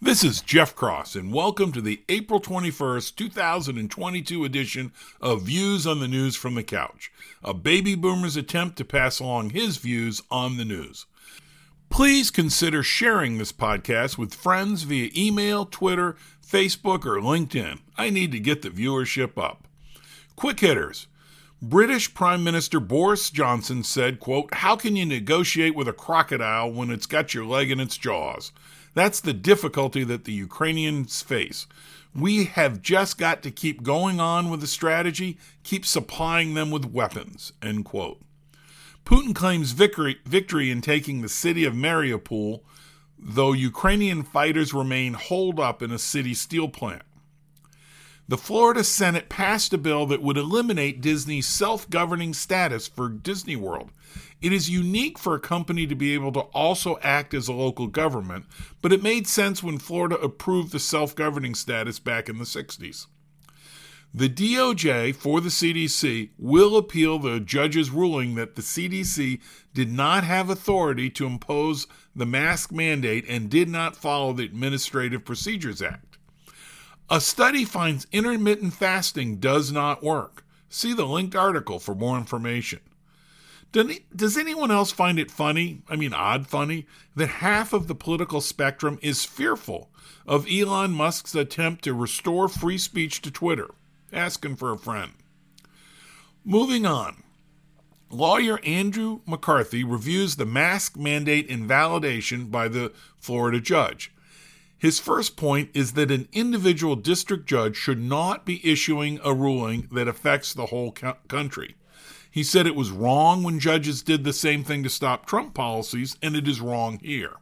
This is Jeff Cross, and welcome to the April 21st, 2022 edition of Views on the News from the Couch, a baby boomer's attempt to pass along his views on the news. Please consider sharing this podcast with friends via email, Twitter, Facebook, or LinkedIn. I need to get the viewership up. Quick hitters. British Prime Minister Boris Johnson said, quote, How can you negotiate with a crocodile when it's got your leg in its jaws? That's the difficulty that the Ukrainians face. We have just got to keep going on with the strategy, keep supplying them with weapons, end quote. Putin claims victory, victory in taking the city of Mariupol, though Ukrainian fighters remain holed up in a city steel plant. The Florida Senate passed a bill that would eliminate Disney's self governing status for Disney World. It is unique for a company to be able to also act as a local government, but it made sense when Florida approved the self governing status back in the 60s. The DOJ for the CDC will appeal the judge's ruling that the CDC did not have authority to impose the mask mandate and did not follow the Administrative Procedures Act. A study finds intermittent fasting does not work. See the linked article for more information. Does anyone else find it funny, I mean odd funny, that half of the political spectrum is fearful of Elon Musk's attempt to restore free speech to Twitter? asking for a friend. Moving on. Lawyer Andrew McCarthy reviews the mask mandate invalidation by the Florida judge. His first point is that an individual district judge should not be issuing a ruling that affects the whole country. He said it was wrong when judges did the same thing to stop Trump policies, and it is wrong here.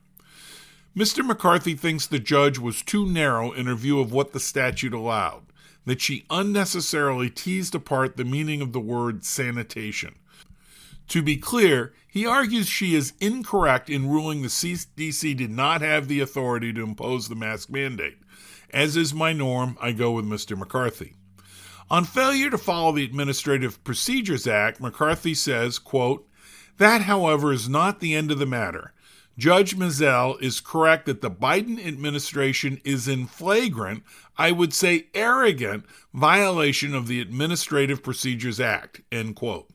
Mr. McCarthy thinks the judge was too narrow in her view of what the statute allowed that she unnecessarily teased apart the meaning of the word sanitation. To be clear, he argues she is incorrect in ruling the CDC did not have the authority to impose the mask mandate. As is my norm, I go with Mr. McCarthy. On failure to follow the Administrative Procedures Act, McCarthy says, quote, That, however, is not the end of the matter. Judge Mizelle is correct that the Biden administration is in flagrant, I would say arrogant, violation of the Administrative Procedures Act. End quote.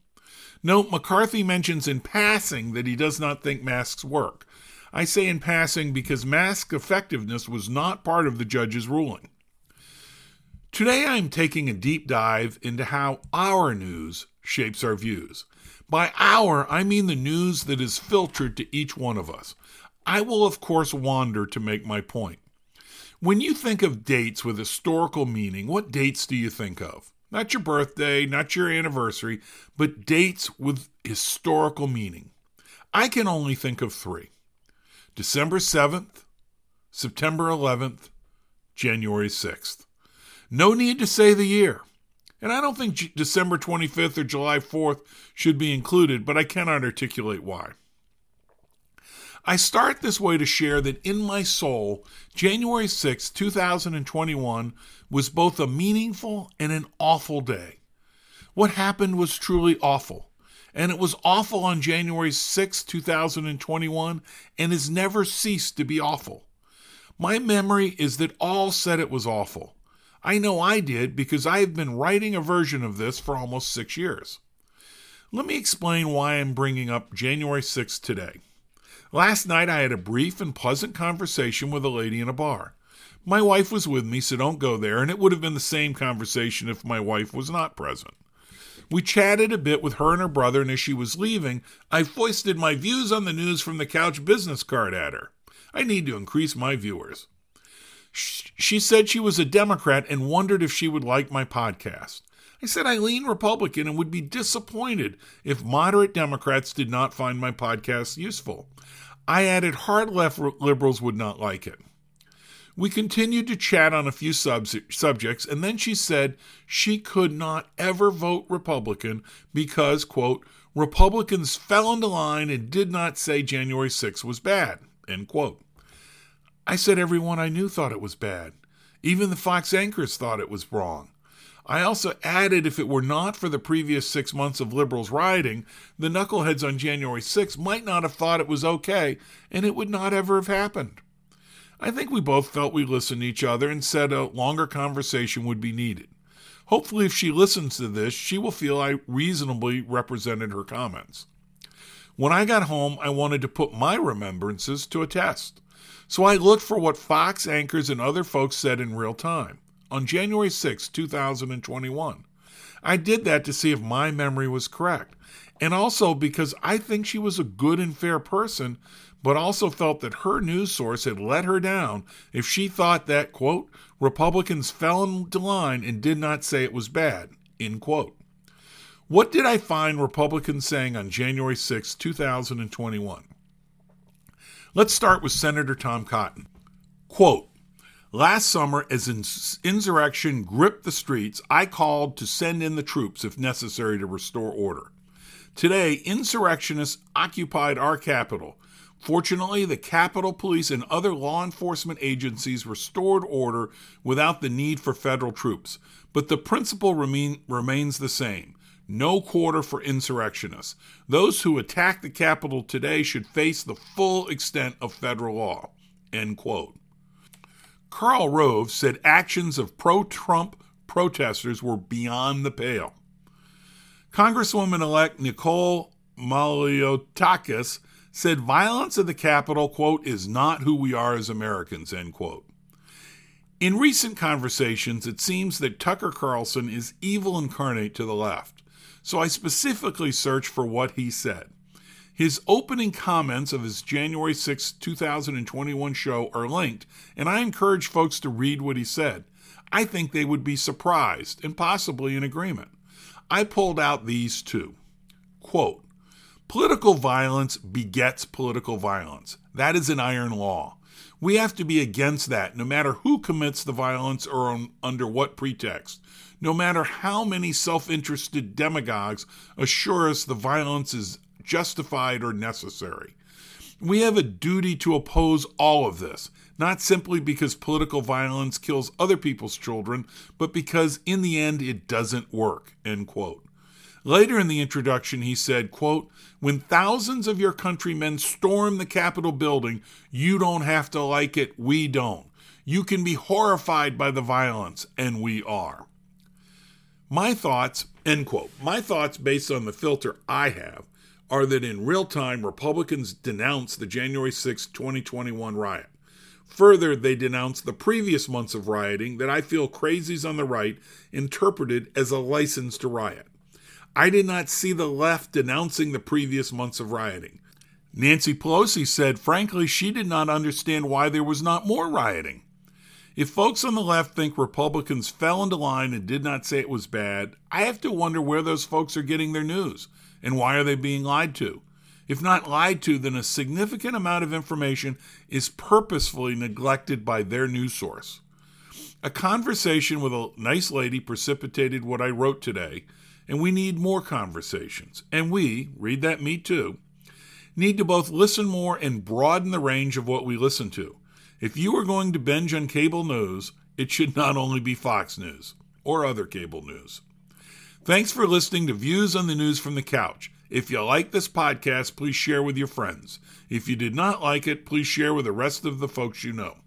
Note McCarthy mentions in passing that he does not think masks work. I say in passing because mask effectiveness was not part of the judge's ruling. Today I am taking a deep dive into how our news shapes our views. By our, I mean the news that is filtered to each one of us. I will, of course, wander to make my point. When you think of dates with historical meaning, what dates do you think of? Not your birthday, not your anniversary, but dates with historical meaning. I can only think of three December 7th, September 11th, January 6th. No need to say the year. And I don't think December 25th or July 4th should be included, but I cannot articulate why. I start this way to share that in my soul, January 6, 2021 was both a meaningful and an awful day. What happened was truly awful. And it was awful on January 6, 2021, and has never ceased to be awful. My memory is that all said it was awful. I know I did because I have been writing a version of this for almost six years. Let me explain why I'm bringing up January 6th today. Last night I had a brief and pleasant conversation with a lady in a bar. My wife was with me, so don't go there, and it would have been the same conversation if my wife was not present. We chatted a bit with her and her brother, and as she was leaving, I foisted my views on the news from the couch business card at her. I need to increase my viewers. She said she was a Democrat and wondered if she would like my podcast. I said I lean Republican and would be disappointed if moderate Democrats did not find my podcast useful. I added hard left liberals would not like it. We continued to chat on a few sub- subjects, and then she said she could not ever vote Republican because, quote, Republicans fell into line and did not say January 6th was bad, end quote. I said everyone I knew thought it was bad. Even the Fox anchors thought it was wrong. I also added if it were not for the previous six months of liberals rioting, the knuckleheads on January 6 might not have thought it was okay, and it would not ever have happened. I think we both felt we listened to each other and said a longer conversation would be needed. Hopefully, if she listens to this, she will feel I reasonably represented her comments. When I got home, I wanted to put my remembrances to a test. So I looked for what Fox anchors and other folks said in real time on January 6, 2021. I did that to see if my memory was correct, and also because I think she was a good and fair person, but also felt that her news source had let her down if she thought that, quote, Republicans fell into line and did not say it was bad, end quote. What did I find Republicans saying on January 6, 2021? Let's start with Senator Tom Cotton. Quote, Last summer, as insurrection gripped the streets, I called to send in the troops if necessary to restore order. Today, insurrectionists occupied our capital. Fortunately, the Capitol Police and other law enforcement agencies restored order without the need for federal troops. But the principle remain, remains the same no quarter for insurrectionists. Those who attack the Capitol today should face the full extent of federal law. End quote. Karl Rove said actions of pro Trump protesters were beyond the pale. Congresswoman elect Nicole Malliotakis said violence at the Capitol, quote, is not who we are as Americans, end quote. In recent conversations, it seems that Tucker Carlson is evil incarnate to the left, so I specifically searched for what he said. His opening comments of his January 6, 2021 show are linked, and I encourage folks to read what he said. I think they would be surprised and possibly in agreement. I pulled out these two. Quote, Political violence begets political violence. That is an iron law. We have to be against that, no matter who commits the violence or on, under what pretext. No matter how many self interested demagogues assure us the violence is justified, or necessary. We have a duty to oppose all of this, not simply because political violence kills other people's children, but because in the end it doesn't work. End quote. Later in the introduction, he said, quote, When thousands of your countrymen storm the Capitol building, you don't have to like it, we don't. You can be horrified by the violence, and we are. My thoughts, end quote, my thoughts based on the filter I have are that in real time, Republicans denounce the January 6, 2021 riot. Further, they denounce the previous months of rioting that I feel crazies on the right interpreted as a license to riot. I did not see the left denouncing the previous months of rioting. Nancy Pelosi said, frankly, she did not understand why there was not more rioting. If folks on the left think Republicans fell into line and did not say it was bad, I have to wonder where those folks are getting their news. And why are they being lied to? If not lied to, then a significant amount of information is purposefully neglected by their news source. A conversation with a nice lady precipitated what I wrote today, and we need more conversations. And we, read that me too, need to both listen more and broaden the range of what we listen to. If you are going to binge on cable news, it should not only be Fox News or other cable news. Thanks for listening to Views on the News from the Couch. If you like this podcast, please share with your friends. If you did not like it, please share with the rest of the folks you know.